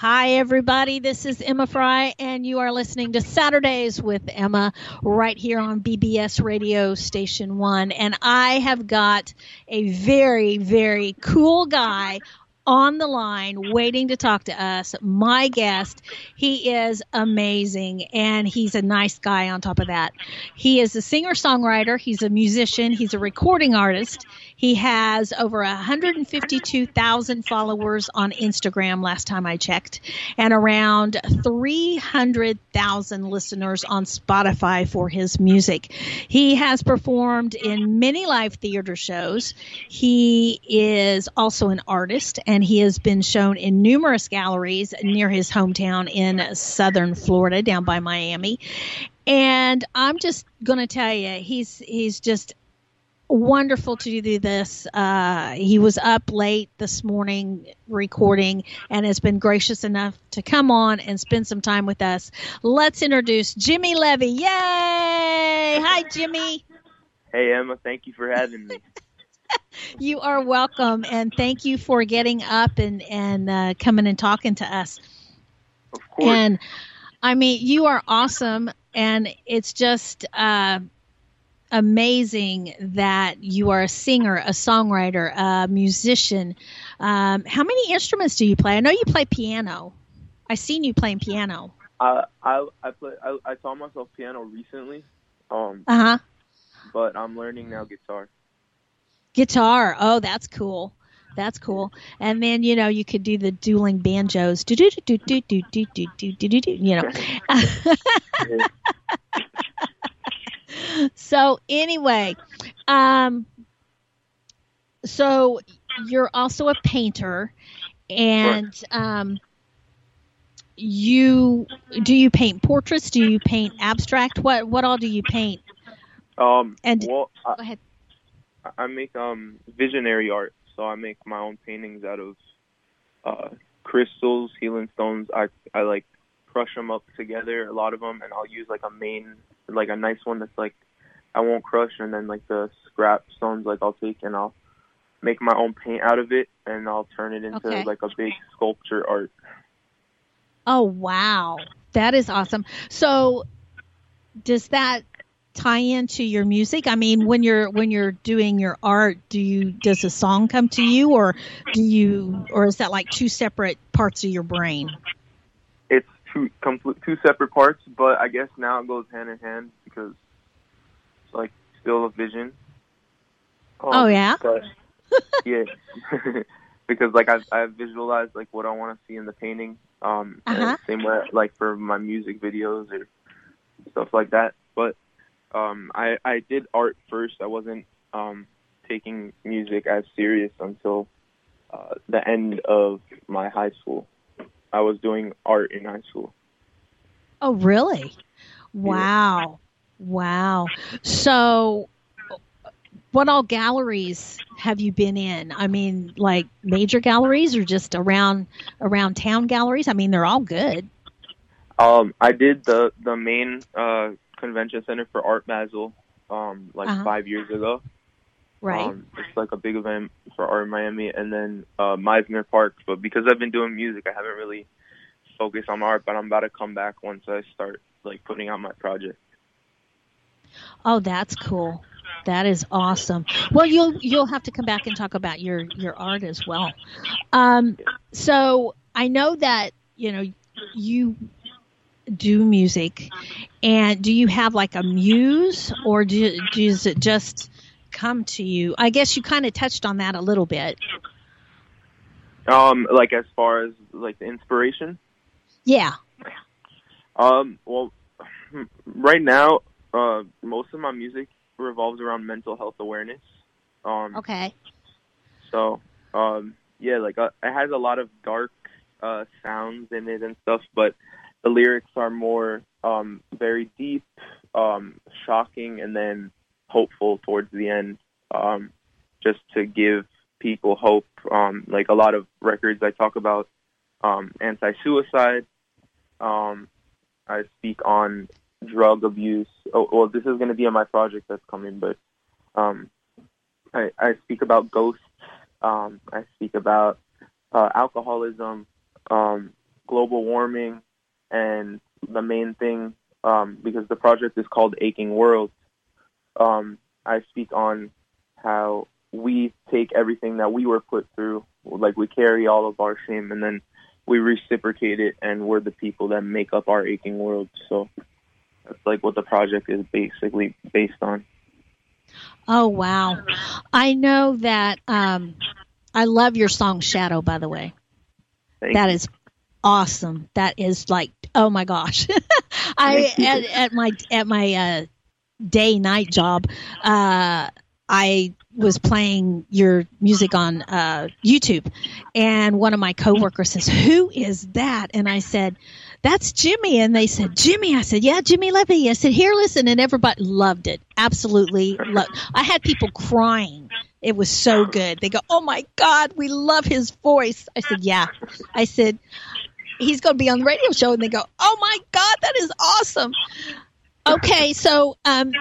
Hi, everybody. This is Emma Frye, and you are listening to Saturdays with Emma right here on BBS Radio Station 1. And I have got a very, very cool guy on the line waiting to talk to us. My guest, he is amazing and he's a nice guy on top of that. He is a singer songwriter, he's a musician, he's a recording artist. He has over 152,000 followers on Instagram last time I checked, and around 300,000 listeners on Spotify for his music. He has performed in many live theater shows. He is also an artist, and he has been shown in numerous galleries near his hometown in southern Florida, down by Miami. And I'm just going to tell you, he's he's just wonderful to do this. Uh, he was up late this morning recording and has been gracious enough to come on and spend some time with us. Let's introduce Jimmy Levy. Yay! Hi, Jimmy. Hey, Emma. Thank you for having me. you are welcome, and thank you for getting up and and uh, coming and talking to us. Of course. And I mean, you are awesome, and it's just. Uh, amazing that you are a singer, a songwriter, a musician. Um, how many instruments do you play? I know you play piano. I've seen you playing piano. Uh, I I play I, I taught myself piano recently. Um, uh huh. But I'm learning now guitar. Guitar. Oh, that's cool. That's cool. And then you know you could do the dueling banjos. Do do do do do do do do do do do. You know. So anyway, um, so you're also a painter, and um, you do you paint portraits? Do you paint abstract? What what all do you paint? Um, and well, go ahead. I, I make um visionary art, so I make my own paintings out of uh, crystals, healing stones. I I like crush them up together, a lot of them, and I'll use like a main, like a nice one that's like I won't crush, and then like the scrap stones, like I'll take and I'll make my own paint out of it, and I'll turn it into Okay. like a big sculpture art. Oh wow, that is awesome. So, does that tie into your music? I mean, when you're when you're doing your art, do you does a song come to you, or do you, or is that like two separate parts of your brain? Two complete two separate parts, but I guess now it goes hand in hand because it's like still a vision. Um, Oh, yeah? yeah, because like I I visualized like what I want to see in the painting. Um, Uh-huh. same way like for my music videos or stuff like that. But um, I I did art first. I wasn't um taking music as serious until uh, the end of my high school. I was doing art in high school. Oh, really? Wow, wow. So, what all galleries have you been in? I mean, like major galleries or just around around town galleries? I mean, they're all good. Um, I did the the main uh, convention center for Art Basel um, like Uh-huh. five years ago. Right. Um, it's like a big event for Art in Miami, and then uh, Mizner Park. But because I've been doing music, I haven't really focused on art. But I'm about to come back once I start like putting out my project. Oh, that's cool. That is awesome. Well, you'll you'll have to come back and talk about your your art as well. Um, so I know that you know you do music, and do you have like a muse, or do, does it just come to you? I guess you kind of touched on that a little bit. Um, like as far as like the inspiration. Yeah. Um, well, right now, uh, most of my music revolves around mental health awareness. Um, Okay. So, um, yeah, like uh, it has a lot of dark uh, sounds in it and stuff, but the lyrics are more um, very deep, um, shocking, and then hopeful towards the end, um, just to give people hope. Um, like a lot of records, I talk about um, anti-suicide. Um, I speak on drug abuse. Oh, well, this is going to be on my project that's coming, but um, I, I speak about ghosts. Um, I speak about uh, alcoholism, um, global warming and the main thing um, because the project is called Aching Worlds. Um, I speak on how we take everything that we were put through, like we carry all of our shame, and then we reciprocate it, and we're the people that make up our aching world. So that's like what the project is basically based on. Oh wow! I know that. Um, I love your song "Shadow." By the way, Thank that you. is awesome. That is like, oh my gosh! I at, at my at my uh, day night job, uh, I was playing your music on uh, YouTube, and one of my coworkers says, "Who is that?" And I said, "That's Jimmy." And they said, "Jimmy." I said, "Yeah, Jimmy Levy." I said, "Here, listen," and everybody loved it. Absolutely loved. I had people crying. It was so good. They go, "Oh my God, we love his voice." I said, "Yeah." I said, "He's going to be on the radio show," and they go, "Oh my God, that is awesome." Okay, so um,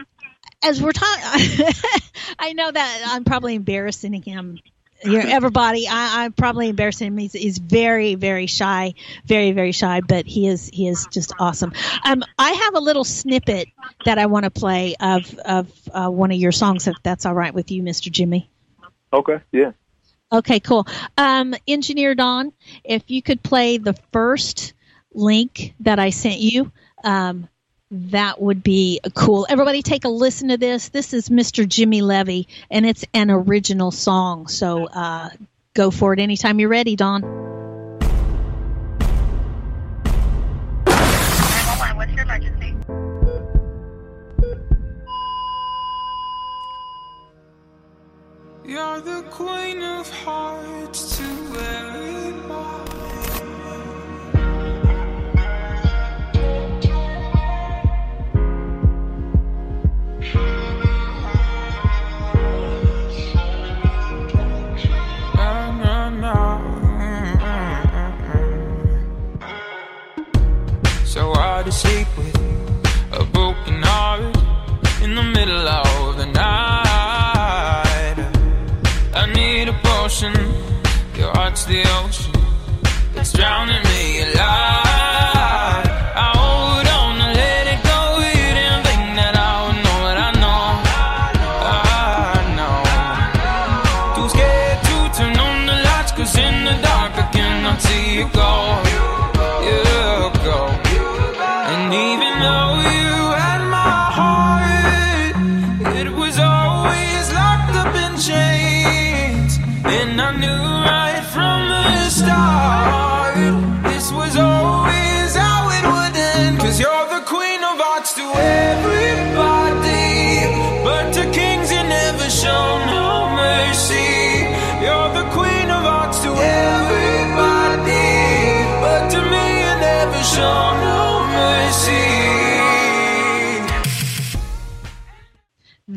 as we're talking, I know that I'm probably embarrassing him. You know, everybody, I, I'm probably embarrassing him. He's, he's very, very shy, very, very shy, but he is he is just awesome. Um, I have a little snippet that I want to play of of uh, one of your songs, if that's all right with you, Mr. Jimmy. Okay, yeah. Okay, cool. Um, Engineer Don, if you could play the first link that I sent you, um, that would be cool. Everybody take a listen to this. This is Mr. Jimmy Levy, and it's an original song. So uh, go for it anytime you're ready, Don. You're the queen of hearts to everybody. The ocean.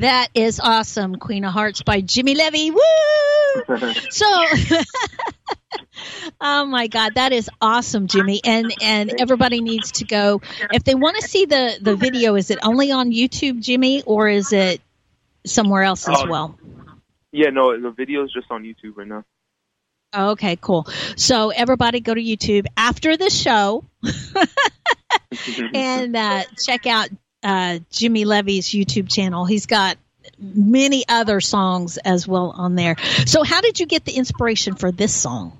That is awesome, Queen of Hearts by Jimmy Levy. Woo! So, oh my God, that is awesome, Jimmy. And and everybody needs to go if they want to see the the video. Is it only on YouTube, Jimmy, or is it somewhere else as Um, well? Yeah, no, the video is just on YouTube right now. Okay, cool. So everybody go to YouTube after the show and uh, check out uh, Jimmy Levy's YouTube channel. He's got many other songs as well on there. So how did you get the inspiration for this song?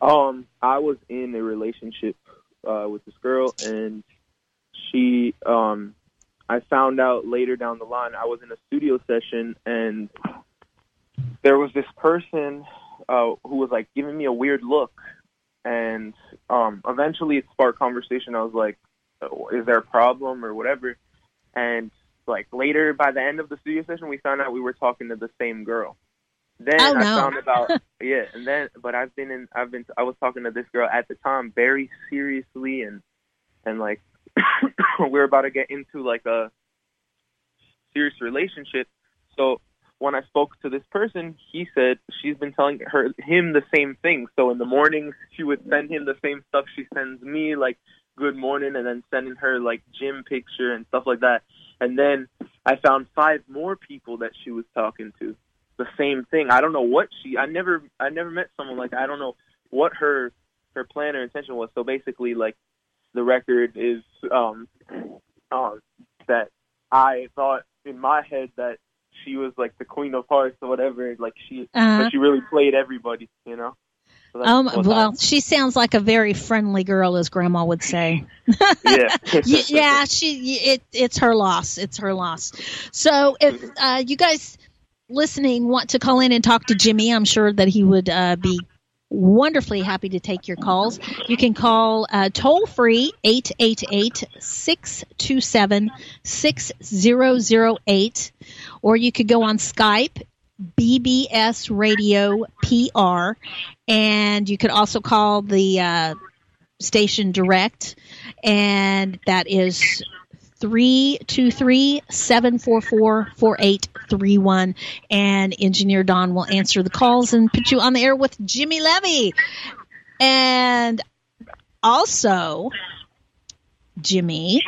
Um, I was in a relationship uh, with this girl, and she, um, I found out later down the line. I was in a studio session, and there was this person uh, who was like giving me a weird look, and um, eventually it sparked conversation. I was like, "Is there a problem or whatever?" And like later, by the end of the studio session, we found out we were talking to the same girl. Then Oh, I found about yeah, and then but I've been in I've been I was talking to this girl at the time very seriously and and like we're about to get into like a serious relationship. So when I spoke to this person, he said she's been telling her him the same thing. So in the mornings she would send him the same stuff she sends me, like good morning, and then sending her like gym picture and stuff like that. And then I found five more people that she was talking to the same thing. I don't know what she. I never. I never met someone like. I don't know what her her plan or intention was. So basically, like the record is um, um, that I thought in my head that she was like the queen of hearts or whatever. Like she, Uh-huh. but she really played everybody, you know. So Um, well, she sounds like a very friendly girl, as Grandma would say. Yeah, yeah, she. It, it's her loss. It's her loss. So, if uh, you guys listening want to call in and talk to Jimmy, I'm sure that he would uh, be wonderfully happy to take your calls. You can call uh, toll free 888 627 6008, or you could go on Skype. BBS Radio PR, and you could also call the uh, station direct, and that is 323-744-4831 and engineer don will answer the calls and put you on the air with jimmy levy. And also jimmy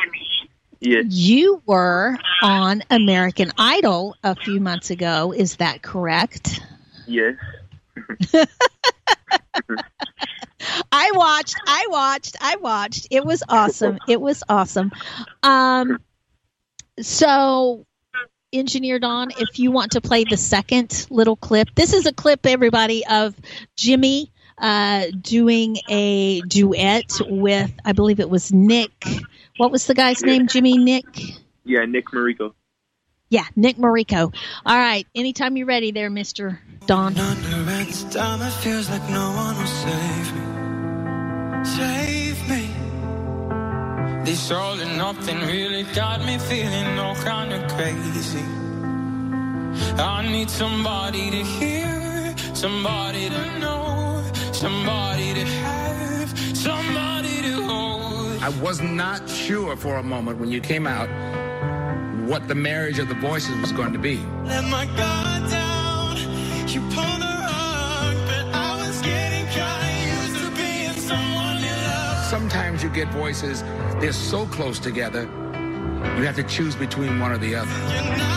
yeah, you were on american idol a few months ago is that correct yes. I watched, I watched, I watched. It was awesome. It was awesome. Um, so, Engineer Don, if you want to play the second little clip, this is a clip, everybody, of Jimmy uh, doing a duet with, I believe it was Nick. What was the guy's name? Jimmy Nick? Yeah, Nick Merico. Yeah, Nick Merico. All right. Anytime you're ready there, Mr. Don. Under at time, it feels like no one will save me. Save me. This all and nothing really got me feeling all kind of crazy. I need somebody to hear, somebody to know, somebody I was not sure for a moment when you came out what the marriage of the voices was going to be. Let my guard down. You pulled the rug, but I was getting kinda used to being someone you love. Sometimes you get voices, they're so close together, you have to choose between one or the other.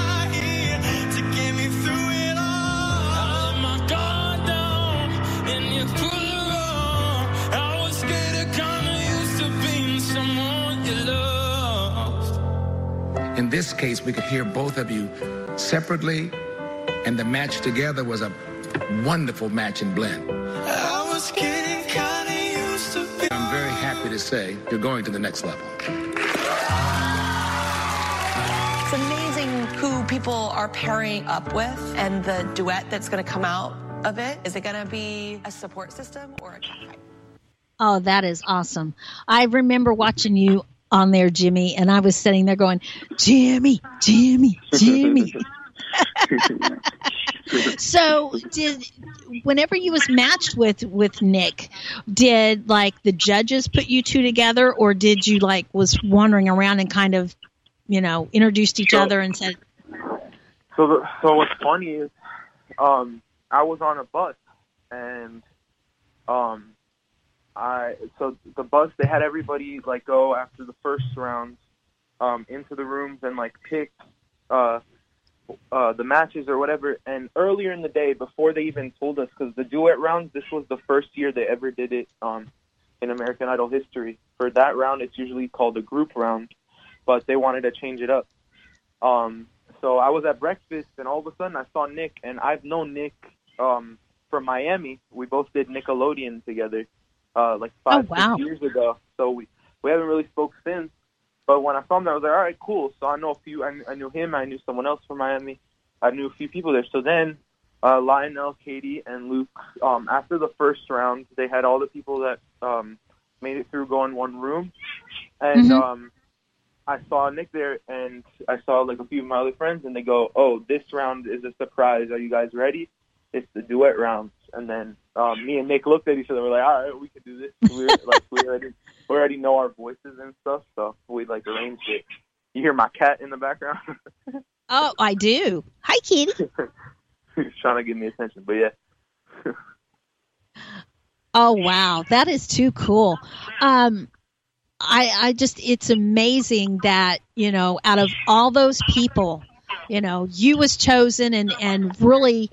This case, we could hear both of you separately, and the match together was a wonderful match and blend. I was getting kinda used to being. I'm very happy to say you're going to the next level. It's amazing who people are pairing up with and the duet that's going to come out of it. Is it going to be a support system or a catfight? Oh, that is awesome. I remember watching you on there, Jimmy, and I was sitting there going, Jimmy, Jimmy, Jimmy. so did whenever you was matched with with Nick, did like the judges put you two together or did you like was wandering around and kind of, you know, introduced each So- other and said, So, the, so what's funny is, um, I was on a bus, and um, I so the bus they had everybody like go after the first round, um, into the rooms and like pick, uh, uh, the matches or whatever. And earlier in the day, before they even told us, because the duet rounds, this was the first year they ever did it, um, in American Idol history. For that round, it's usually called a group round, but they wanted to change it up. Um, so I was at breakfast, and all of a sudden I saw Nick, and I've known Nick um, from Miami. We both did Nickelodeon together, uh, like five Oh, wow. six years ago. So we we haven't really spoke since. But when I saw him, I was like, all right, cool. So I know a few. I, I knew him. I knew someone else from Miami. I knew a few people there. So then, uh, Lionel, Katy, and Luke. Um, after the first round, they had all the people that um, made it through go in one room, and Mhm. um, I saw Nick there, and I saw like a few of my other friends, and they go, "Oh, this round is a surprise. Are you guys ready? It's the duet round." And then um, me and Nick looked at each other. We're like, "All right, we can do this." We're like, we already we already know our voices and stuff, so we like arranged it. You hear my cat in the background? "Oh, I do. Hi, Kitty." He's trying to get me attention, but yeah. Oh wow, that is too cool. Um, I I just it's amazing that you know out of all those people, you know, you was chosen and and really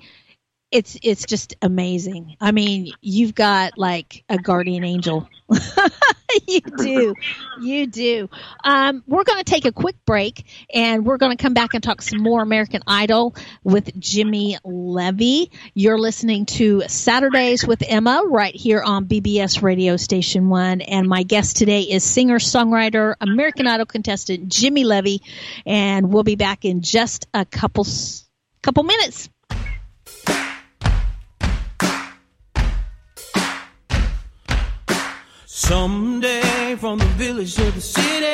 it's it's just amazing. I mean, you've got like a guardian angel. you do, you do. Um, we're going to take a quick break, and we're going to come back and talk some more American Idol with Jimmy Levy. You're listening to Saturdays with Emma right here on BBS Radio Station One, and my guest today is singer songwriter American Idol contestant Jimmy Levy, and we'll be back in just a couple couple minutes. Someday from the village to the city,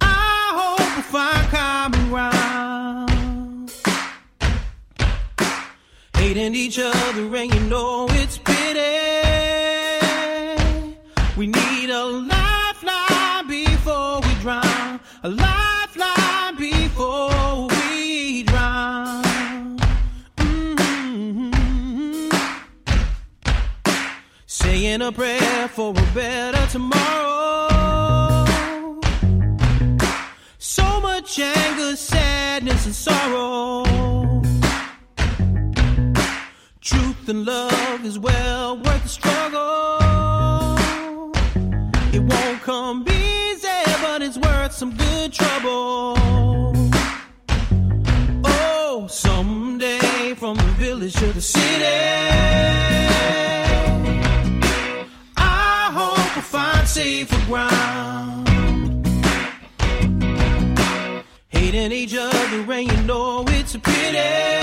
I hope we find common ground. Hating each other, and you know prayer for a better tomorrow. So much anger, sadness, and sorrow. Truth and love is well other, and you know it's a pity.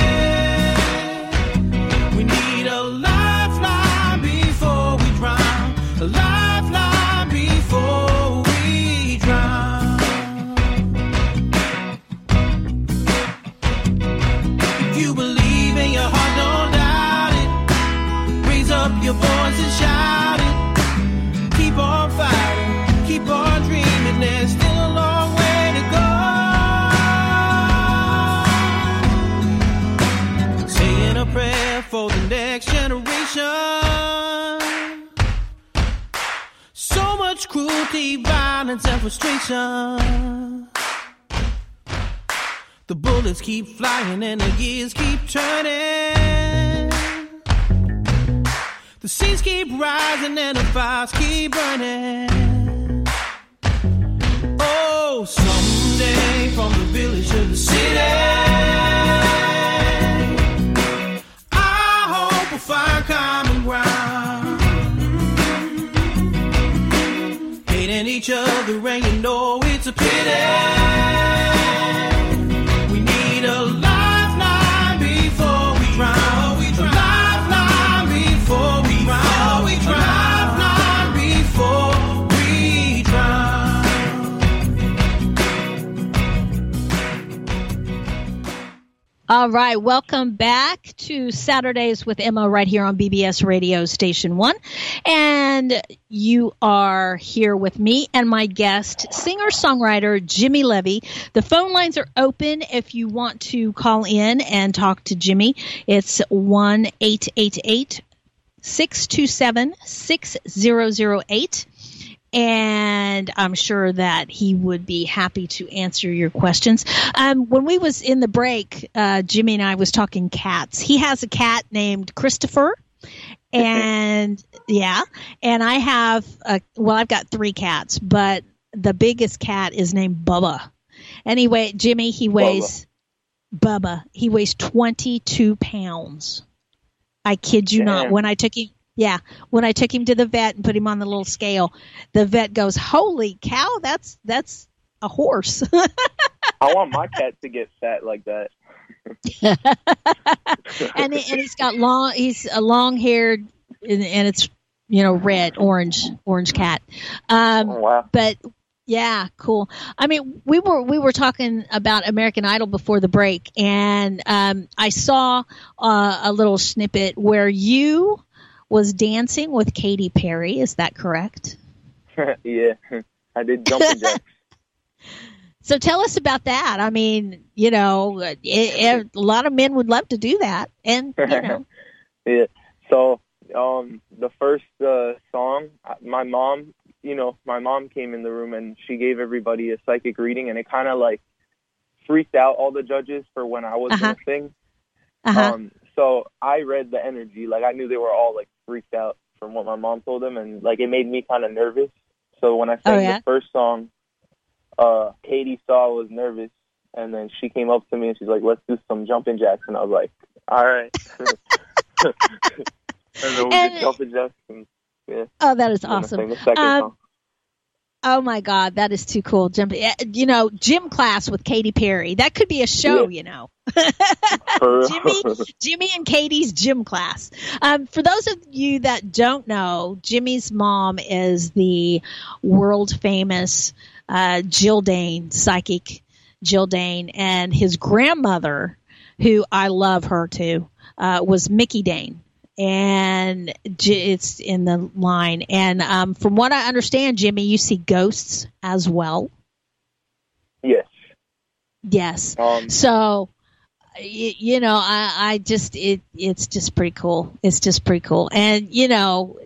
Violence, and frustration. The bullets keep flying and the gears keep turning. The seas keep rising and the fires keep burning. Oh, someday from the village to the city. I hope we'll find common ground. Each other and you know it's a pity. All right, welcome back to Saturdays with Emma right here on BBS Radio Station 1. And you are here with me and my guest, singer songwriter Jimmy Levy. The phone lines are open if you want to call in and talk to Jimmy. It's 1 888 627 6008 and I'm sure that he would be happy to answer your questions. Um, when we was in the break, uh, Jimmy and I was talking cats. He has a cat named Christopher, and yeah, and I have a, well, I've got three cats, but the biggest cat is named Bubba. Anyway, Jimmy, he weighs Bubba. He weighs 22 pounds. I kid you not. When I took him, yeah, when I took him to the vet and put him on the little scale, the vet goes, "Holy cow, that's that's a horse." I want my cat to get fat like that. and it, and he's got long. He's a long haired, and, and it's you know red, orange, orange cat. Um, Oh, wow. but yeah, cool. I mean, we were we were talking about American Idol before the break, and um, I saw uh, a little snippet where you was dancing with Katy Perry. Is that correct? yeah, I did jumping jacks. So tell us about that. I mean, you know, it, it, a lot of men would love to do that, and you know, yeah. So um, the first uh, song, my mom, you know, my mom came in the room and she gave everybody a psychic reading, and it kind of like freaked out all the judges for when I was Uh-huh. gonna sing. Uh-huh. Um, so I read the energy. Like I knew they were all like freaked out from what my mom told them, and like it made me kind of nervous. So when I sang Oh, yeah? the first song, uh, Katy saw I was nervous, and then she came up to me and she's like, "Let's do some jumping jacks," and I was like, "All right." and then we And- did jumping jacks, and oh, that is awesome. Um. Oh my God, that is too cool. Jump, eh, you know, gym class with Katy Perry. That could be a show, Yeah. you know. Jimmy, Jimmy and Katy's gym class. Um, for those of you that don't know, Jimmy's mom is the world famous uh, Jill Dane, psychic Jill Dane, and his grandmother, who I love her too, uh, was Mickey Dane. And J- it's in the line. And um, from what I understand, Jimmy, you see ghosts as well. yes. Yes. Um, So, you, you know, I, I just it it's just pretty cool. It's just pretty cool, and you know,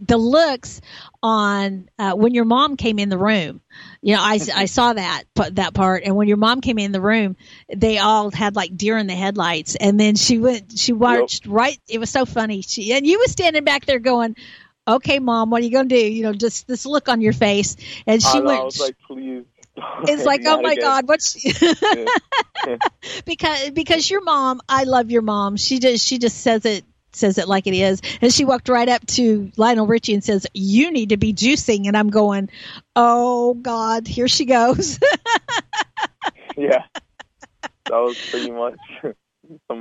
the looks on uh, when your mom came in the room. You know, I, I saw that that part, and when your mom came in the room, they all had like deer in the headlights, and then she went, she watched right. It was so funny. She and you was standing back there going. Okay, mom, what are you gonna do? You know, just this look on your face, and she know, went. I was like, please. it's like, oh my again. God, what's because because your mom i love your mom she just she just says it says it like it is. And she walked right up to lionel richie and says you need to be juicing. And i'm going oh god here she goes. Yeah. That was pretty much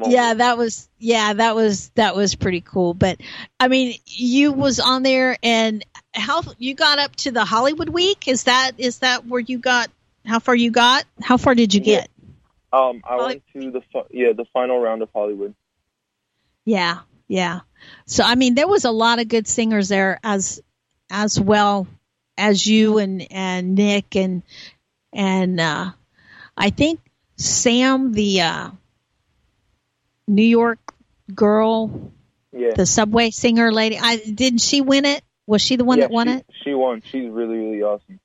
yeah that was yeah that was that was pretty cool. But i mean you was on there and how you got up to the hollywood week? Is that is that where you got how far you got? How far did you Yeah. get? Um, I went to the yeah the final round of Hollywood. Yeah, yeah. So I mean, there was a lot of good singers there as as well as you and and Nick and and uh, I think Sam, the uh, New York girl, Yeah. the subway singer lady. I didn't she win it? Was she the one yeah, that won she, it? She won. She's really really awesome.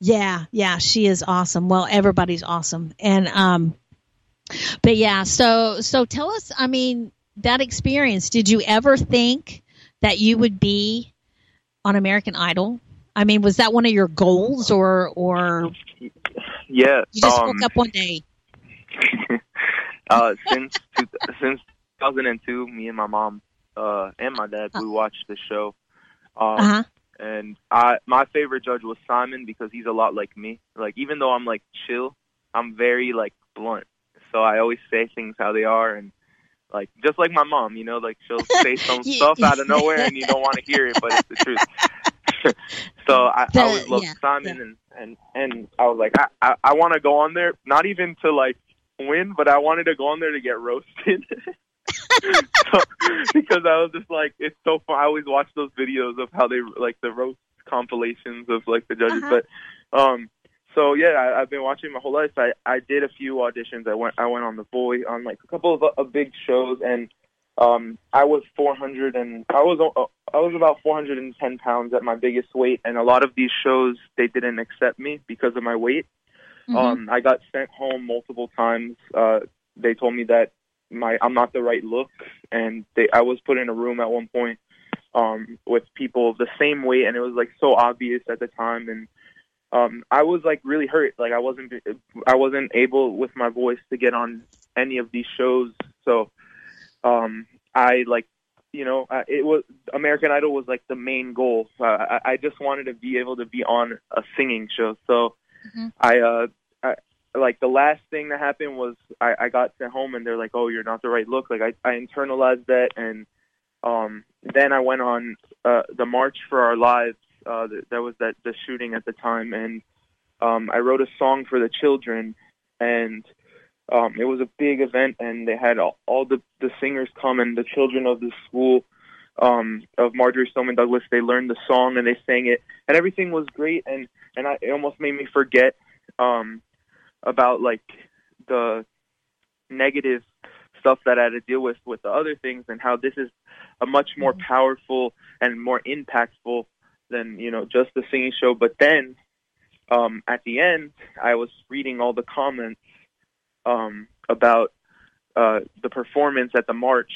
Yeah, yeah, she is awesome. Well, everybody's awesome. And um but yeah, so so tell us, I mean, that experience, did you ever think that you would be on American Idol? I mean, was that one of your goals or or Yeah. you just um, woke up one day? uh, since two, since 2002, me and my mom uh, and my dad we watched the show. Um, Uh-huh. And I my favorite judge was Simon because he's a lot like me. Like even though I'm like chill, I'm very like blunt. So I always say things how they are and like just like my mom, you know, like she'll say some Yeah. stuff out of nowhere and you don't want to hear it, but it's the truth. so I, The- I always loved yeah, Simon and and and I was like I I, I want to go on there, not even to like win, but I wanted to go on there to get roasted. so, because I was just like, it's so fun. I always watch those videos of how they like the roast compilations of like the judges. Uh-huh. But um, so yeah, I, I've been watching my whole life. I I did a few auditions. I went I went on The Voice on like a couple of uh, big shows, and um, I was 400 and I was uh, I was about 410 pounds at my biggest weight, and a lot of these shows they didn't accept me because of my weight. Mhm. Um, I got sent home multiple times. Uh, they told me that my I'm not the right look, and they I was put in a room at one point um, with people the same weight, and it was like so obvious at the time, and um, I was like really hurt. Like I wasn't I wasn't able with my voice to get on any of these shows, so um, I like you know uh, it was American Idol was like the main goal. Uh, I, I just wanted to be able to be on a singing show, so. Mhm. I uh I like the last thing that happened was I, I got sent home and they're like, Oh, you're not the right look. Like I, I internalized that and um then I went on uh the March for Our Lives, uh th- that was that the shooting at the time. And um I wrote a song for the children and um it was a big event and they had all, all the the singers come and the children of the school um of Marjory Stoneman Douglas they learned the song and they sang it and everything was great. And and I, it almost made me forget um about like the negative stuff that I had to deal with with the other things and how this is a much more powerful and more impactful than you know just the singing show but then um at the end I was reading all the comments um, about uh, the performance at the march,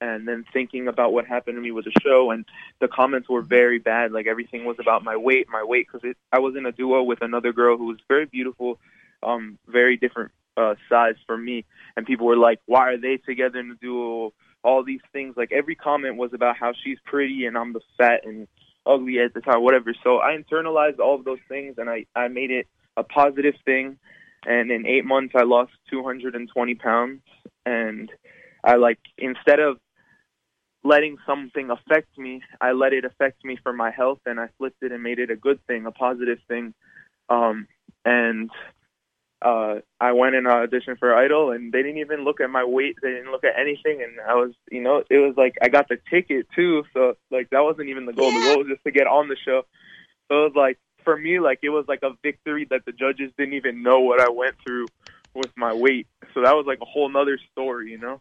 and then thinking about what happened to me with the show, and the comments were very bad. Like everything was about my weight, my weight, because I was in a duo with another girl who was very beautiful, um, very different uh, size for me, and people were like, "Why are they together in a duo?" All these things. Like every comment was about how she's pretty and I'm the fat and ugly at the time, whatever. So I internalized all of those things and I I made it a positive thing. And in eight months, I lost 220 pounds. And I like instead of letting something affect me, I let it affect me for my health, and I flipped it and made it a good thing, a positive thing. Um, and uh, I went in and auditioned for Idol, and they didn't even look at my weight. They didn't look at anything, and I was, you know, it was like I got the ticket too. So like that wasn't even the goal. Yeah. The goal was just to get on the show. So it was like for me, like it was like a victory that the judges didn't even know what I went through with my weight. So that was like a whole nother story, you know.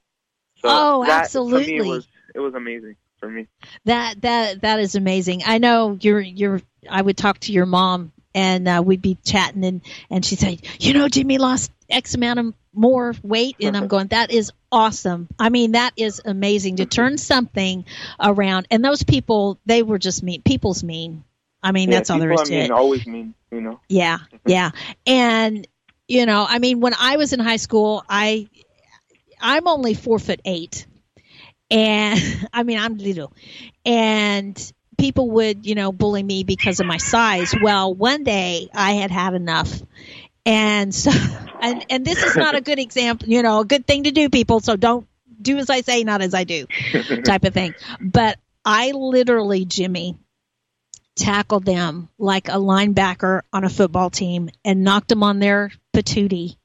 So Oh, that, For me, it was it was amazing for me. That that that is amazing. I know you're you're. I would talk to your mom, and uh, we'd be chatting, and and she'd say, you know, Jimmy lost X amount of more weight, and I'm going, that is awesome. I mean, that is amazing to turn something around. And those people, they were just mean. People's mean. I mean, yeah, that's all there is people, is I to mean, it. always mean, you know. Yeah, yeah. And you know, I mean, when I was in high school, I I'm only four foot eight, and I mean, I'm little, and people would you know bully me because of my size. Well, one day I had had enough. And so, and and this is not a good example, you know, a good thing to do, people. So don't do as I say, not as I do, type of thing. But I literally, Jimmy, tackled them like a linebacker on a football team and knocked them on their patootie.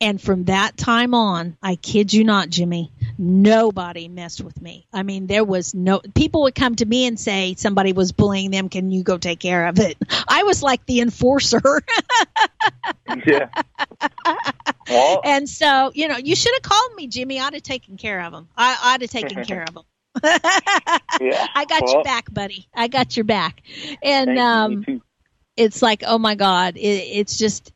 And from that time on, I kid you not, Jimmy, nobody messed with me. I mean, there was no, people would come to me and say somebody was bullying them. Can you go take care of it? I was like the enforcer. yeah. Well, and so, you know, you should have called me, Jimmy. I'd have taken care of them. I, I'd have taken care of them. yeah. I got well, your back, buddy. I got your back. And, um, it's like oh my god it, it's just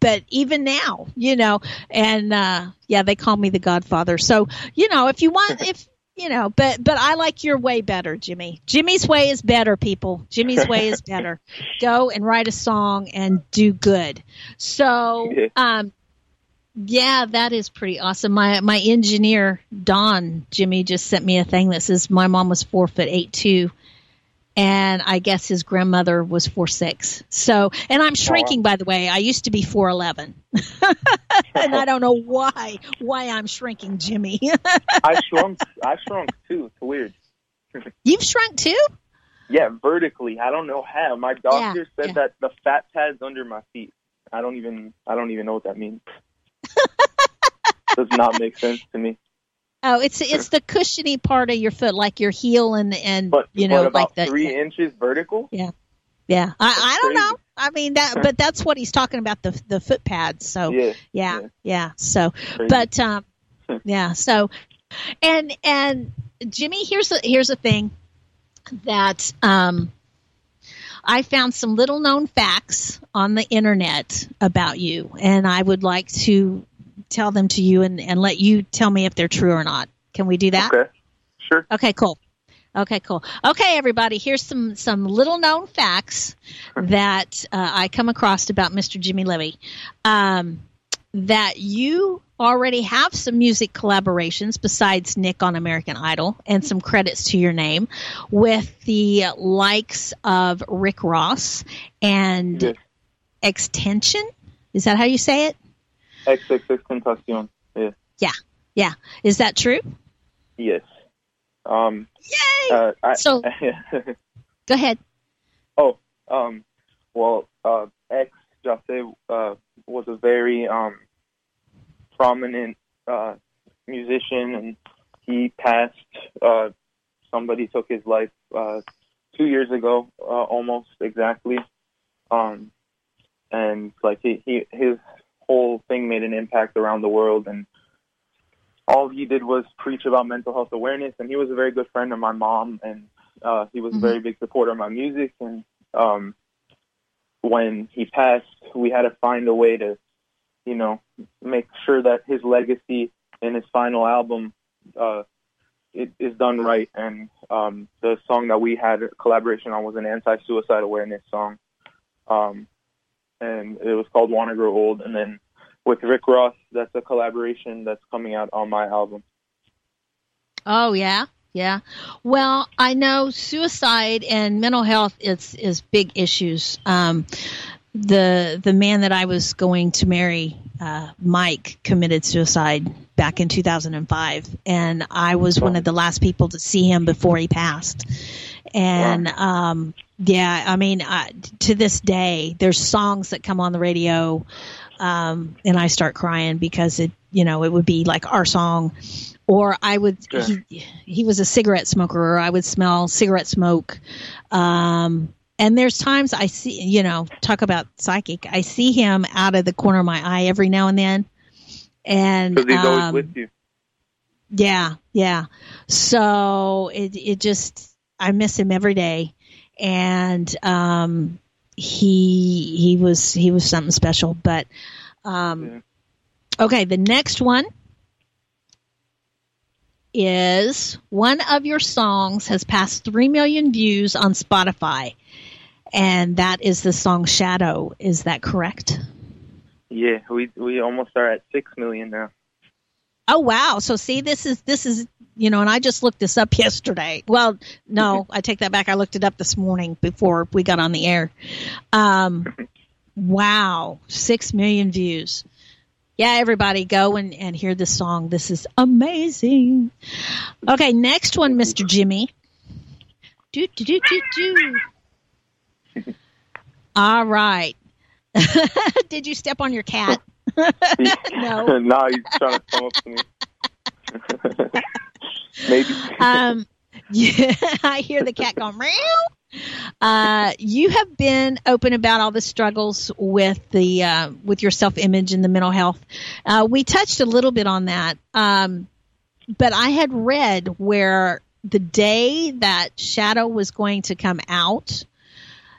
but even now you know and uh yeah they call me the godfather. So you know if you want if you know but but i like your way better jimmy. Jimmy's way is better people. Jimmy's way is better. Go and write a song and do good. So um yeah, that is pretty awesome. My my engineer Don Jimmy just sent me a thing that says my mom was four foot eight two, and I guess his grandmother was four six. So, and I'm shrinking by the way. I used to be four eleven, and I don't know why why I'm shrinking, Jimmy. I shrunk. I shrunk too. It's weird. You've shrunk too. Yeah, vertically. I don't know how. My doctor Yeah, said yeah. that the fat pads under my feet. I don't even. I don't even know what that means. Does not make sense to me. Oh, it's it's the cushiony part of your foot, like your heel and and But you know like the three inches vertical? Yeah, I, I don't know. I mean that, but that's what he's talking about the the foot pads. So Yeah. yeah, Yeah. yeah. So, Crazy. but um, yeah. So, and and Jimmy, here's a here's a thing that um, I found some little known facts on the internet about you, and I would like to tell them to you and and let you tell me if they're true or not. Can we do that? Okay. Sure. Okay, cool. Okay, cool. Okay, everybody, here's some some little known facts that uh, I come across about Mr. Jimmy Levy. Um, that you already have some music collaborations besides Nick on American Idol, and some credits to your name with the likes of Rick Ross and. Extension. Is that how you say it? XXXTentacion. Yeah. Yeah. Yeah. Is that true? Yes. Um. Yay! Uh, I, So- Go ahead. Oh, um, well, uh, ex Jose uh, was a very um, prominent uh, musician, and he passed. Uh, somebody took his life uh, two years ago, uh, almost exactly. Um, and like he, he, his whole thing made an impact around the world, and all he did was preach about mental health awareness. And he was a very good friend of my mom, and uh, he was a very big supporter of my music. And um, when he passed, we had to find a way to you know, make sure that his legacy in his final album uh, it is done right. And um, the song that we had a collaboration on was an anti-suicide awareness song, um, and it was called "Wanna Grow Old." And then with Rick Ross, that's a collaboration that's coming out on my album. Oh yeah, yeah. Well, I know suicide and mental health is is big issues. Um, the the man that I was going to marry, uh, Mike, committed suicide back in 2005, and I was one of the last people to see him before he passed. And um, yeah, I mean, uh, to this day, there's songs that come on the radio, um, and I start crying because it, you know, it would be like our song, or I would. He, he was a cigarette smoker, or I would smell cigarette smoke. Um, and there's times I see, you know, talk about psychic. I see him out of the corner of my eye every now and then, and Because he's always um, with you. yeah, yeah. So it it just I miss him every day, and um, he he was he was something special. But um, okay, the next one is one of your songs has passed three million views on Spotify, and that is the song "Shadow." Is that correct? Yeah, we we almost are at six million now. Oh wow! So see, this is this is you know, and I just looked this up yesterday. Well, no, I take that back. I looked it up this morning before we got on the air. Um, wow, six million views. Yeah, everybody go and, and hear this song. This is amazing. Okay, next one, Mr. Jimmy. Do do do do do. All right. Did you step on your cat? No. no, he's trying to come up to me. Maybe. um, yeah, I hear the cat going meow. Uh, you have been open about all the struggles with the uh, with your self image and the mental health. Uh, we touched a little bit on that, um, but I had read where the day that Shadow was going to come out,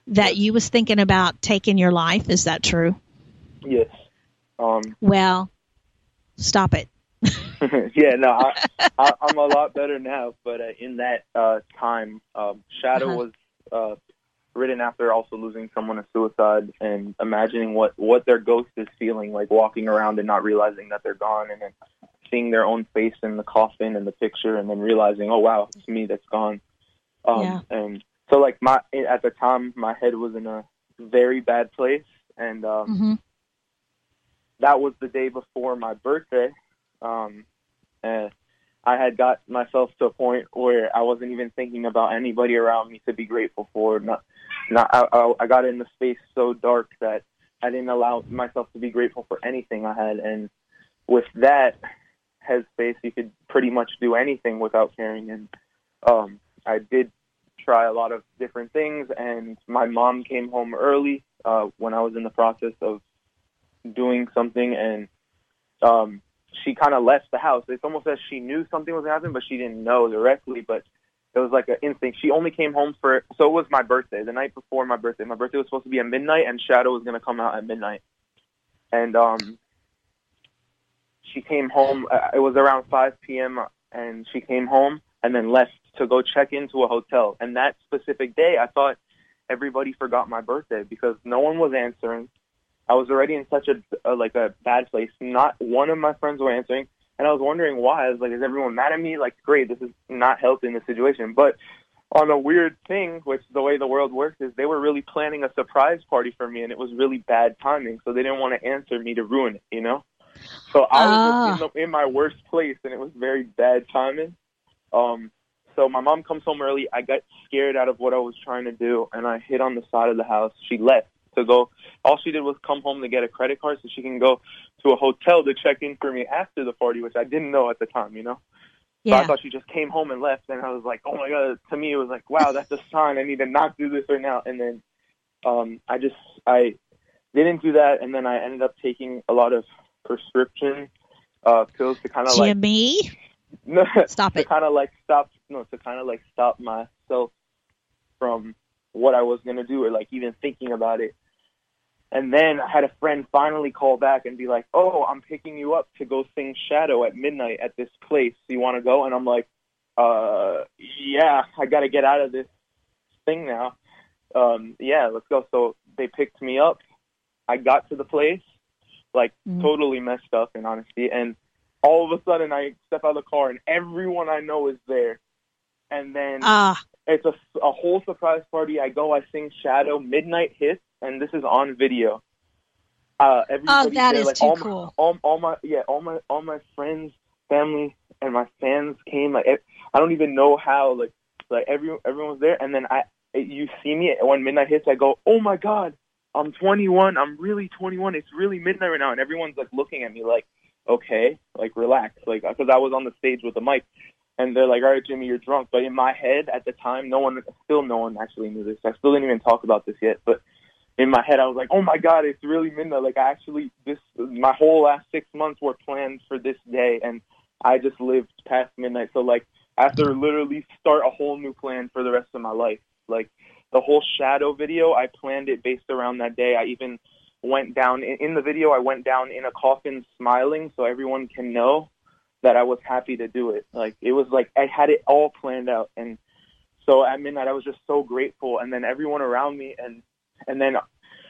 that you was thinking about taking your life. Is that true? yes. Um, Well, stop it. yeah, no, I, I, I'm a lot better now. But uh, in that uh, time, um, Shadow Uh-huh. was uh, written after also losing someone to suicide and imagining what what their ghost is feeling, like walking around and not realizing that they're gone, and then seeing their own face in the coffin and the picture, and then realizing, oh wow, it's me that's gone. Um, Yeah. And so, like my at the time, my head was in a very bad place, and um, hmm that was the day before my birthday. Um, and I had got myself to a point where I wasn't even thinking about anybody around me to be grateful for. Not, not. I, I, got in the space so dark that I didn't allow myself to be grateful for anything I had. And with that headspace, you could pretty much do anything without caring. And um, I did try a lot of different things. And my mom came home early uh, when I was in the process of doing something and um she kind of left the house. It's almost as she knew something was happening but she didn't know directly but it was like an instinct. She only came home for so it was my birthday the night before my birthday. My birthday was supposed to be at midnight and shadow was going to come out at midnight. And um she came home uh, it was around 5 p.m and she came home and then left to go check into a hotel. And that specific day i thought everybody forgot my birthday because no one was answering I was already in such a, a like a bad place. Not one of my friends were answering, and I was wondering why. I was like, is everyone mad at me? Like, great, this is not helping the situation. But on a weird thing, which the way the world works is, they were really planning a surprise party for me, and it was really bad timing. So they didn't want to answer me to ruin it, you know. So I was in, the, in my worst place, and it was very bad timing. Um, so my mom comes home early. I got scared out of what I was trying to do, and I hid on the side of the house. She left to go. All she did was come home to get a credit card so she can go to a hotel to check in for me after the party, which I didn't know at the time, you know. So I thought she just came home and left, and I was like, oh my god. To me, it was like, wow, that's a sign. I need to not do this right now. And then um, I just I didn't do that, and then I ended up taking a lot of prescription uh, pills to kind of like Jimmy, no, Stop to it. kind of like stop no to kind of like stop myself from what I was gonna do or like even thinking about it. And then I had a friend finally call back and be like, "Oh, I'm picking you up to go sing Shadow at midnight at this place. You want to go?" And I'm like, "Uh, yeah, I got to get out of this thing now. Um, yeah, let's go." So they picked me up. I got to the place, like Mm. totally messed up in honesty, and all of a sudden I step out of the car and everyone I know is there. And then Ah, it's a, a whole surprise party. I go, I sing Shadow, Midnight Hits, and this is on video. Uh, oh, that there, is like, too all cool. My, all, all my yeah, all my all my friends, family, and my fans came. Like I don't even know how. Like like every everyone was there, and then I you see me when midnight hits. I go, oh my god, I'm 21. I'm really 21. It's really midnight right now, and everyone's like looking at me like, okay, like relax, like because I was on the stage with the mic. And they're like, "All right, Jimmy, you're drunk." But in my head, at the time, no one, still no one actually knew this. I still didn't even talk about this yet. But in my head, I was like, "Oh my God, it's really midnight!" Like, I actually, this, my whole last six months were planned for this day, and I just lived past midnight. So, like, I have to literally start a whole new plan for the rest of my life. Like, the whole shadow video, I planned it based around that day. I even went down in, in the video. I went down in a coffin, smiling, so everyone can know that I was happy to do it. Like it was like I had it all planned out, and so at midnight I was just so grateful. And then everyone around me, and and then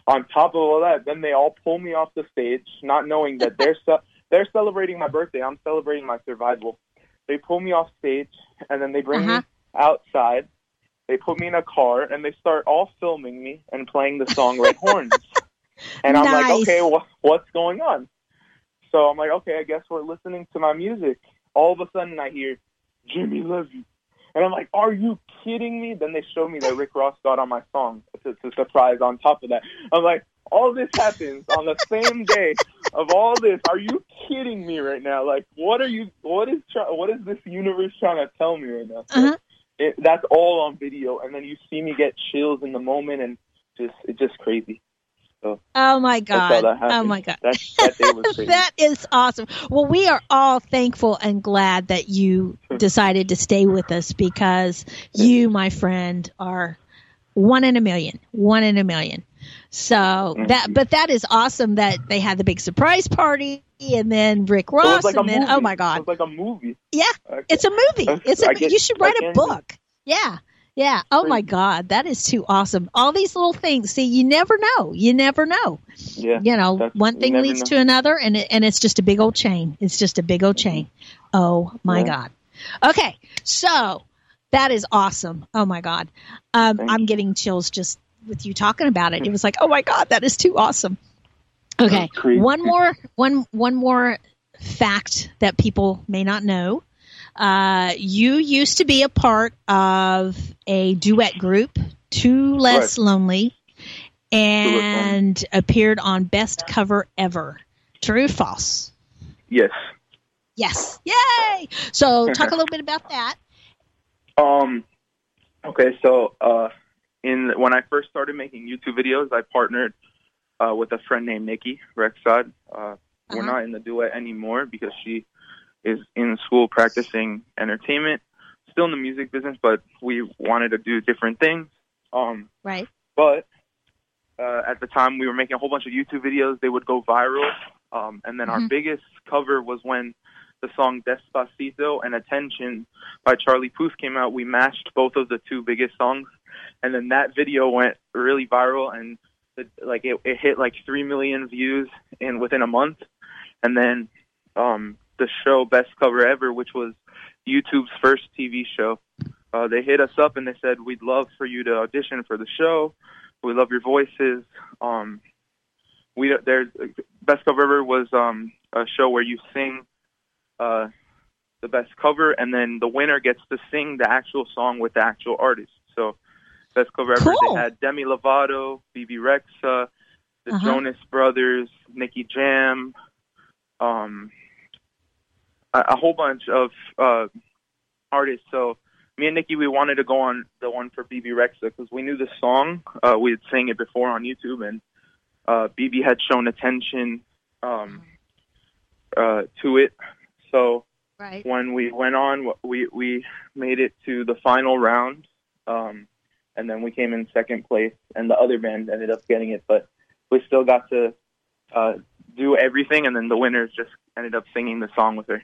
on top of all that, then they all pull me off the stage, not knowing that they're ce- they're celebrating my birthday. I'm celebrating my survival. They pull me off stage, and then they bring Uh-huh. me outside. They put me in a car, and they start all filming me and playing the song Red Horns. And I'm like, okay, wh- what's going on? So I'm like, okay, I guess we're listening to my music. All of a sudden, I hear Jimmy you, and I'm like, are you kidding me? Then they show me that Rick Ross got on my song. It's a surprise. On top of that, I'm like, all this happens on the same day of all this. Are you kidding me right now? Like, what are you? What is try, what is this universe trying to tell me right now? So Uh-huh. it, that's all on video, and then you see me get chills in the moment, and just it's just crazy. Oh my God. Oh my God. That, that day was crazy. that is awesome. Well, we are all thankful and glad that you decided to stay with us because you, my friend, are one in a million. One in a million. So that, but that is awesome that they had the big surprise party and then Rick Ross like and then oh, movie. oh my It God, was like a movie. yeah, I- it's a movie. It's a you should write a book. Yeah. Yeah. Oh my God. That is too awesome. All these little things. See, you never know. You never know Yeah. you know, one thing leads know. to another, and it, and it's just a big old chain. It's just a big old chain. Oh my Yeah. God. Okay, so that is awesome. Oh my God, um, I'm getting chills just with you talking about it. It was like, oh my God, that is too awesome. Okay, one more one one more fact that people may not know. Uh, you used to be a part of a duet group, Two Less Correct. Lonely, Lonely. and appeared on Best Cover Ever. True or false? Yes. Yes. Yay! So talk a little bit about that. Um. Okay, so uh, in when I first started making YouTube videos, I partnered uh, with a friend named Nikki Rexod. Uh, We're Uh-huh. not in the duet anymore because she is in school practicing entertainment, still in the music business, but we wanted to do different things. Um, Right. but uh, at the time, we were making a whole bunch of YouTube videos. They would go viral. Um, and then our Mhm. biggest cover was when the song Despacito and Attention by Charlie Puth came out. We matched both of the two biggest songs. And then that video went really viral and the, like it, it hit like 3 million views in within a month. And then um, the show Best Cover Ever, which was YouTube's first TV show, uh, they hit us up and they said, we'd love for you to audition for the show. We love your voices. Um, we there's best cover ever was um, a show where you sing uh, the best cover, and then the winner gets to sing the actual song with the actual artist. So best cover ever. Cool. They had Demi Lovato, Bebe Rexha, the Uh-huh. Jonas Brothers, Nicky Jam, um, a, whole bunch of uh, artists. So me and Nikki, we wanted to go on the one for Bebe Rexha because we knew the song. Uh, we had sang it before on YouTube, and uh, Bebe had shown attention um, uh, to it. So Right. when we went on, we we made it to the final round, um, and then we came in second place, and the other band ended up getting it. But we still got to uh, do everything, and then the winners just ended up singing the song with her.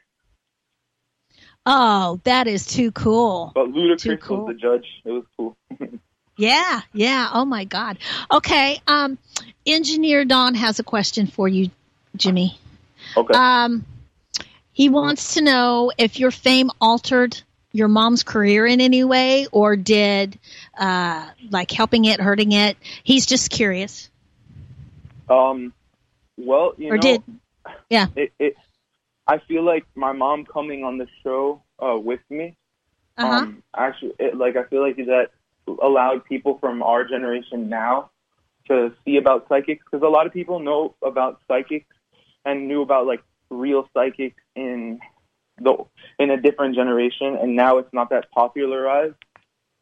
Oh, that is too cool. But Ludacris Too cool. was the judge. It was cool. Yeah, yeah. Oh my God. Okay. Um, Engineer Don has a question for you, Jimmy. okay. Um, he wants to know if your fame altered your mom's career in any way, or did uh, like helping it, hurting it. He's just curious. Um, well, you Or know, did- yeah. It, it, I feel like my mom coming on the show uh, with me, Uh huh. um, actually, it, like I feel like that allowed people from our generation now to see about psychics because a lot of people know about psychics and knew about like real psychics in the in a different generation, and now it's not that popularized.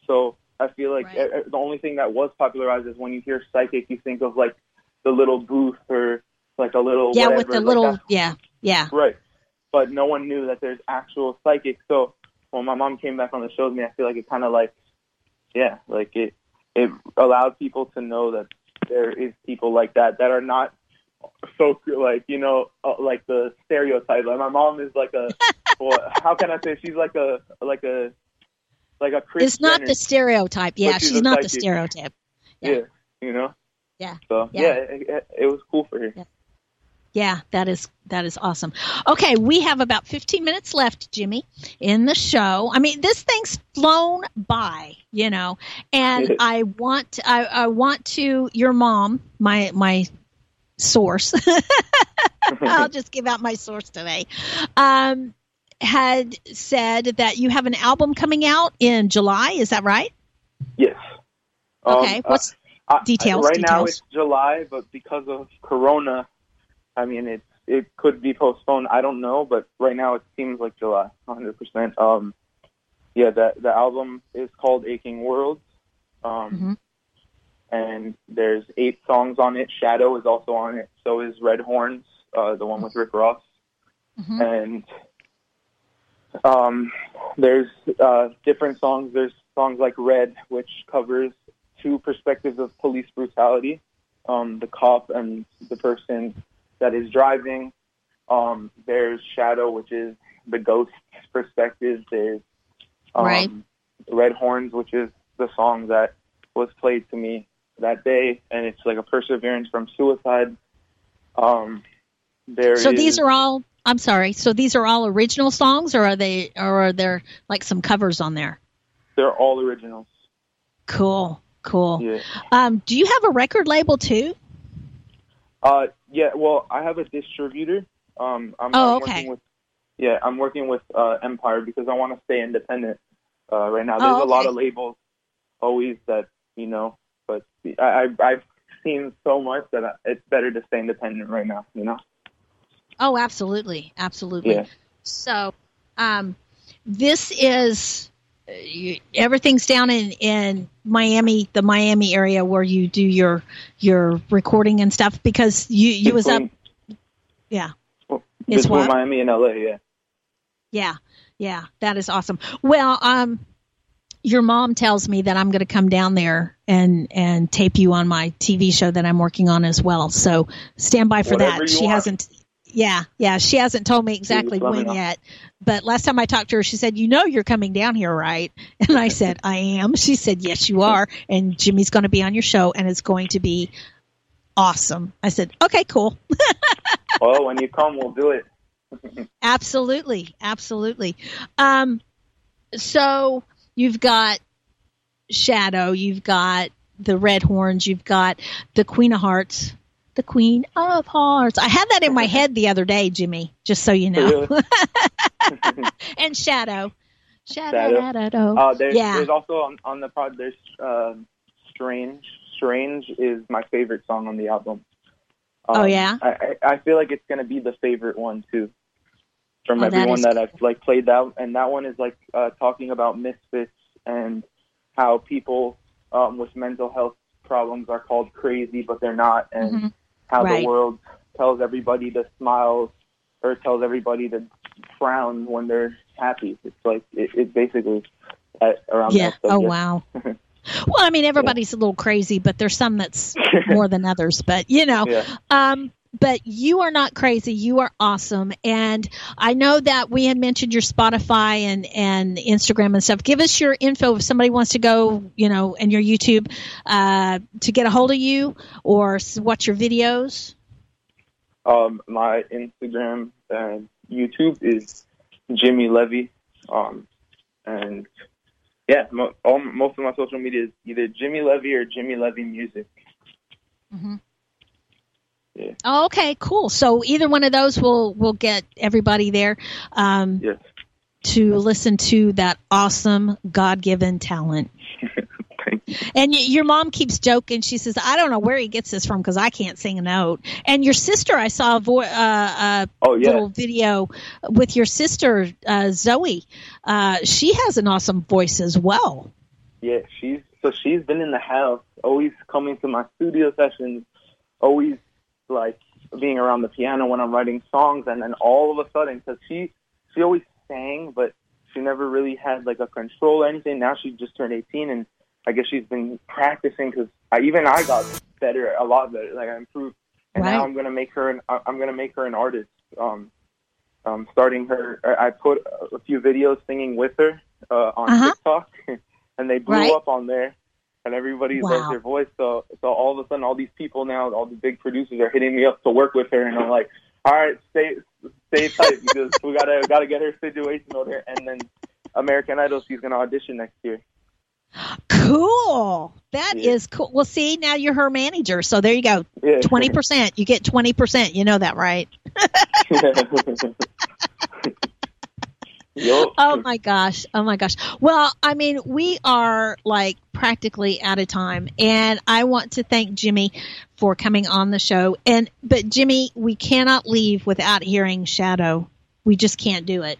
So I feel like Right. the only thing that was popularized is when you hear psychic, you think of like the little booth or like a little yeah, whatever, with the like little. that. Yeah, yeah. Right. But no one knew that there's actual psychics. So when my mom came back on the show with me, I feel like it kind of like, yeah, like it it allowed people to know that there is people like that that are not so like you know uh, like the stereotype. Like my mom is like a, well, how can I say she's like a like a like a Kris It's not Jenner. the stereotype. Yeah, she's she's not the psychic. stereotype. yeah. you know. Yeah. So Yeah. yeah, it, it, it was cool for her. Yeah, that is that is awesome. Okay, we have about 15 minutes left, Jimmy, in the show. I mean, this thing's flown by, you know, and I want I, I want to your mom, my my source. I'll just give out my source today. Um, had said that you have an album coming out in July. Is that right? Yes. Okay. Um, What's I- Details, Right now it's July, but because of Corona, I mean it it could be postponed. I don't know, but right now it seems like July, 100. percent Um, yeah, the the album is called Aching Worlds, um, Mhm. and there's eight songs on it. Shadow is also on it. So is Red Horns, uh, the one with Rick Ross, Mhm. and um, there's uh, different songs. There's songs like Red, which covers two perspectives of police brutality um, the cop and the person that is driving. Um, there's Shadow, which is the ghost's perspective. There's um, Right. Red Horns, which is the song that was played to me that day, and it's like a perseverance from suicide. Um, there so is- these are all I'm sorry. So these are all original songs or are they or are there like some covers on there? they're all originals. Cool. Cool. Yeah. Um, do you have a record label too? Uh, yeah. Well, I have a distributor. Um, I'm, Oh, I'm okay. working with. Yeah, I'm working with uh, Empire because I want to stay independent. Uh, right now, Oh, there's a lot of labels, always that you know, but I, I I've seen so much that I, it's better to stay independent right now. You know. Oh, absolutely, absolutely. Yeah. So, um, this is you, everything's down in in Miami, the Miami area where you do your your recording and stuff because you you was up. Yeah. It's Between what? Miami and LA, yeah. Yeah, yeah, that is awesome. Well, um, your mom tells me that I'm going to come down there and and tape you on my TV show that I'm working on as well. So stand by for Whatever that. She want. hasn't. Yeah, yeah, she hasn't told me exactly when yet. But last time I talked to her, she said, "You know, you're coming down here, right?" And I said, "I am." She said, "Yes, you are." And Jimmy's going to be on your show, and it's going to be awesome. I said, "Okay, cool." well, when you come, we'll do it. Absolutely, absolutely. Um, so you've got Shadow, you've got the Red Horns, you've got the Queen of Hearts, the Queen of Hearts. I had that in my head the other day, Jimmy. Just so you know. and Shadow, Shadow. Shadow. Uh, there's, Yeah. there's also on, on the pod. There's uh, Strange. Strange is my favorite song on the album. Oh, yeah? I, I feel like it's gonna be the favorite one too, from Oh, everyone is that, I've like played that. and that one is like uh, talking about misfits and how people um, with mental health problems are called crazy, but they're not, and Mhm. How Right. the world tells everybody to smile or tells everybody to frown when they're happy. It's like it, it's basically at, around Yeah. Oh wow. Well, I mean, everybody's a little crazy, but there's some that's more than others. But you know, Yeah. um, but you are not crazy. You are awesome, and I know that we had mentioned your Spotify and and Instagram and stuff. Give us your info if somebody wants to go, you know, and your YouTube uh, to get a hold of you or watch your videos. Um, my Instagram and YouTube is Jimmy Levy. Um, and yeah, mo- all, most of my social media is either Jimmy Levy or Jimmy Levy Music. Yeah. Oh, okay, cool. So either one of those will will get everybody there. Um, Yes. to listen to that awesome God given talent. You. And your mom keeps joking. She says, "I don't know where he gets this from because I can't sing a note." And your sister, I saw a, vo- uh, a Oh yeah. little video with your sister uh, Zoe. Uh, she has an awesome voice as well. Yeah, she's so she's been in the house, always coming to my studio sessions, always like being around the piano when I'm writing songs, and then all of a sudden, because she she always sang, but she never really had like a control or anything. Now she just turned 18, and I guess she's been practicing because I, even I got better, a lot better. Like I improved, and now I'm gonna make her an I- I'm gonna make her an artist. Um, um, starting her, I I put a few videos singing with her uh, on Uh-huh. TikTok, and they blew Right. up on there, and everybody Wow. loves her voice. So, so all of a sudden, all these people now, all the big producers are hitting me up to work with her, and I'm like, all right, stay, stay tight because we gotta gotta get her situation order, and then American Idol, she's gonna audition next year. Cool. That is Yeah. cool. Well, see, now you're her manager, so there you go. Yeah, Twenty percent. You get twenty percent. You know that, right? Yup. Oh my gosh. Oh my gosh. Well, I mean, we are like practically out of time and I want to thank Jimmy for coming on the show. And but Jimmy, we cannot leave without hearing Shadow. We just can't do it.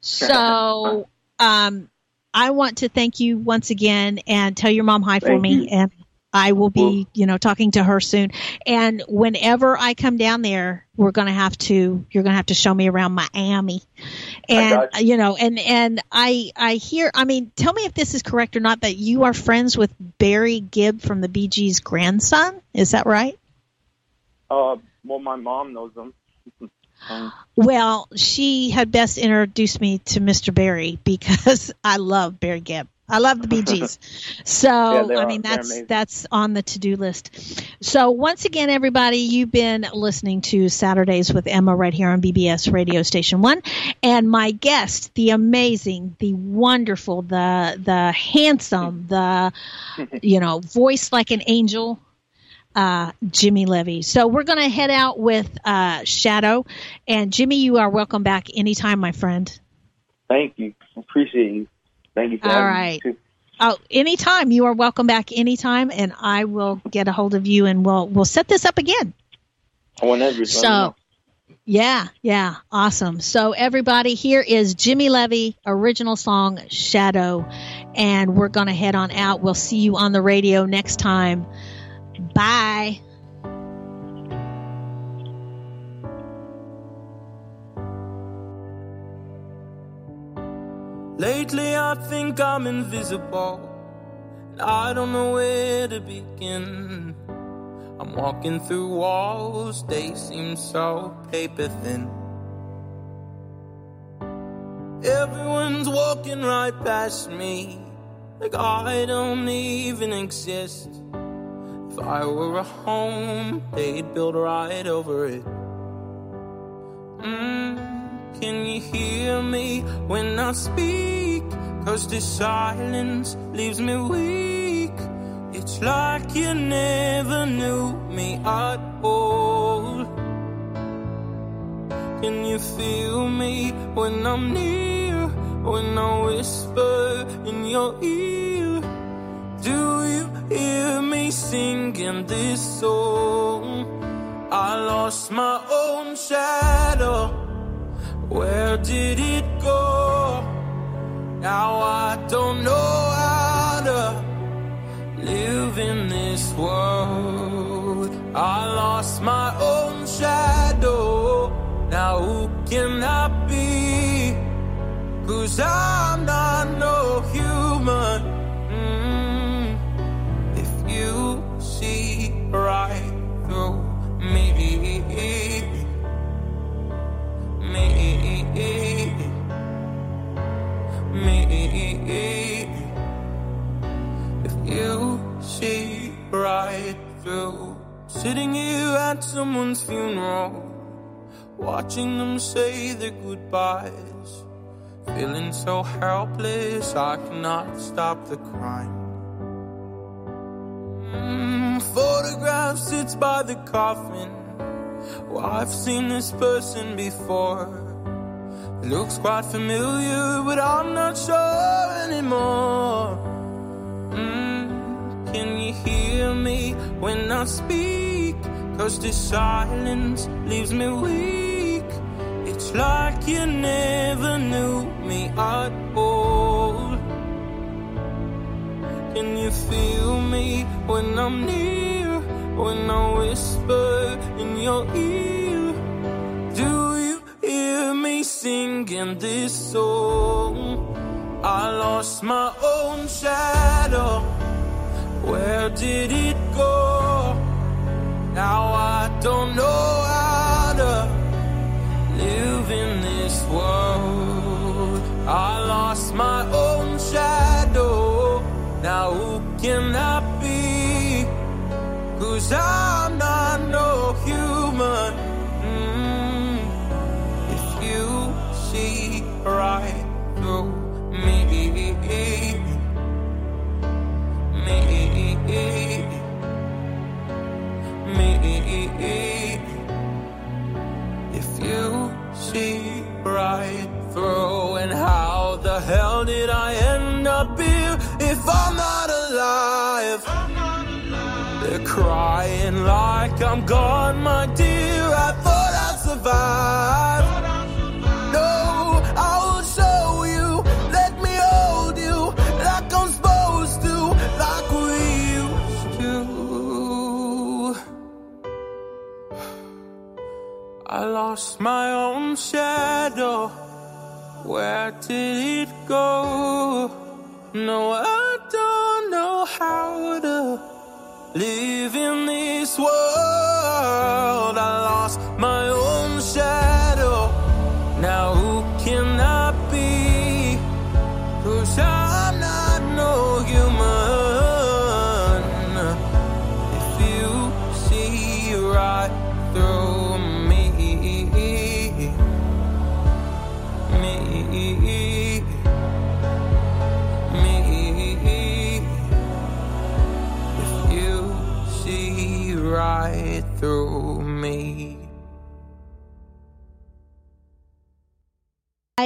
So, um I want to thank you once again and tell your mom hi for me you. and I will be, you know, talking to her soon. And whenever I come down there, we're going to have to you're going to have to show me around Miami. And got you. know and and i i hear i mean tell me if this is correct or not that you are friends with barry gibb from the bee gees grandson. Is that right? Uh, well, my mom knows him. Um, well she had best introduce me to mr barry because i love barry gibb i love the bee gees so Yeah, i mean that's that's on the to-do list so once again everybody you've been listening to saturdays with emma right here on bbs radio station one and my guest the amazing the wonderful the the handsome the you know voice like an angel uh, Jimmy Levy. So we're going to head out with uh, Shadow. And Jimmy, you are welcome back anytime, my friend. thank you. Appreciate you. Thank you for All right. Oh, anytime. You are welcome back anytime, and I will get a hold of you, and we'll we'll set this up again. Whenever. let me So, yeah, yeah, awesome. So, everybody, here is Jimmy Levy, original song Shadow, and we're going to head on out. We'll see you on the radio next time. Bye. Lately, I think I'm invisible. And I don't know where to begin. I'm walking through walls, they seem so paper thin. Everyone's walking right past me, like I don't even exist. If I were a home, they'd build right over it. Mm, can you hear me when I speak? Cause this silence leaves me weak. It's like you never knew me at all. Can you feel me when I'm near? When I whisper in your ear? Do you hear me singing this song? I lost my own shadow. Where did it go? Now I don't know how to live in this world. I lost my own shadow. Now who can I be? Cause I'm not no human. Say their goodbyes. Feeling so helpless, I cannot stop the crying. Mm, photograph sits by the coffin. Well, I've seen this person before. Looks quite familiar, but I'm not sure anymore. Mm, can you hear me when I speak? Cause this silence leaves me weak. It's like you never knew me at all. Can you feel me when I'm near? When I whisper in your ear? Do you hear me singing this song? I lost my own shadow. Where did it go? Now I don't know live in this world. I lost my own shadow. Now who can I be? Cause I'm not no human. Mm. If you see right crying like I'm gone, my dear. I thought I'd survive. No, I will show you. Let me hold you like I'm supposed to, like we used to. I lost my own shadow. Where did it go? No, I live in this world.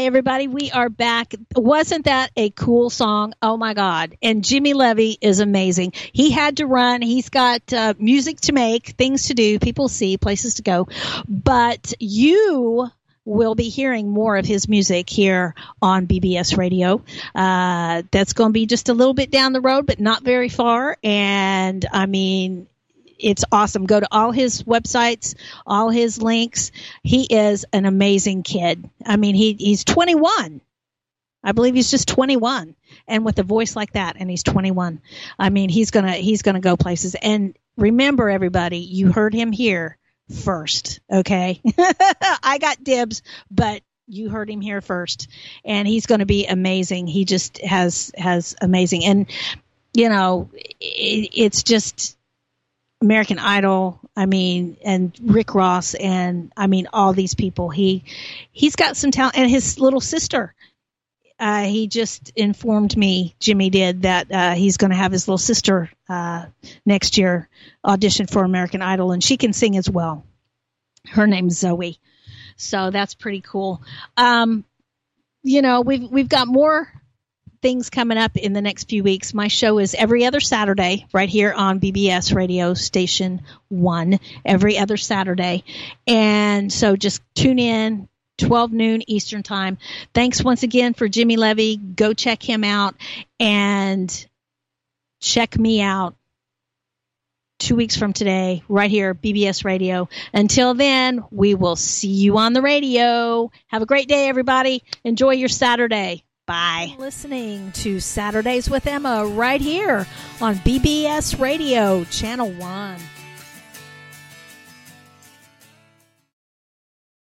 Everybody. We are back. Wasn't that a cool song? Oh, my God. And Jimmy Levy is amazing. He had to run. He's got uh, music to make, things to do, people see, places to go. But you will be hearing more of his music here on BBS Radio. Uh, that's going to be just a little bit down the road, but not very far. And I mean, it's awesome. Go to all his websites, all his links. He is an amazing kid. I mean, he he's 21. I believe he's just 21 and with a voice like that and he's 21. I mean, he's to he's to go places. And remember everybody, you heard him here first, okay? I got dibs, but you heard him here first and he's going to be amazing. He just has has amazing and you know, it, it's just American Idol, I mean, and Rick Ross, and I mean, all these people. He he's got some talent, and his little sister. Uh, he just informed me, Jimmy did, that uh, he's going to have his little sister uh, next year audition for American Idol, and she can sing as well. Her name's Zoe, so that's pretty cool. Um, you know, we've we've got more things coming up in the next few weeks. My show is every other Saturday right here on BBS radio station one every other Saturday. And so just tune in 12 noon Eastern time. Thanks once again for Jimmy Levy. Go check him out and check me out two weeks from today, right here, BBS Radio. Until then, we will see you on the radio. Have a great day, everybody. Enjoy your Saturday. Bye. Listening to Saturdays with Emma right here on BBS Radio, Channel 1.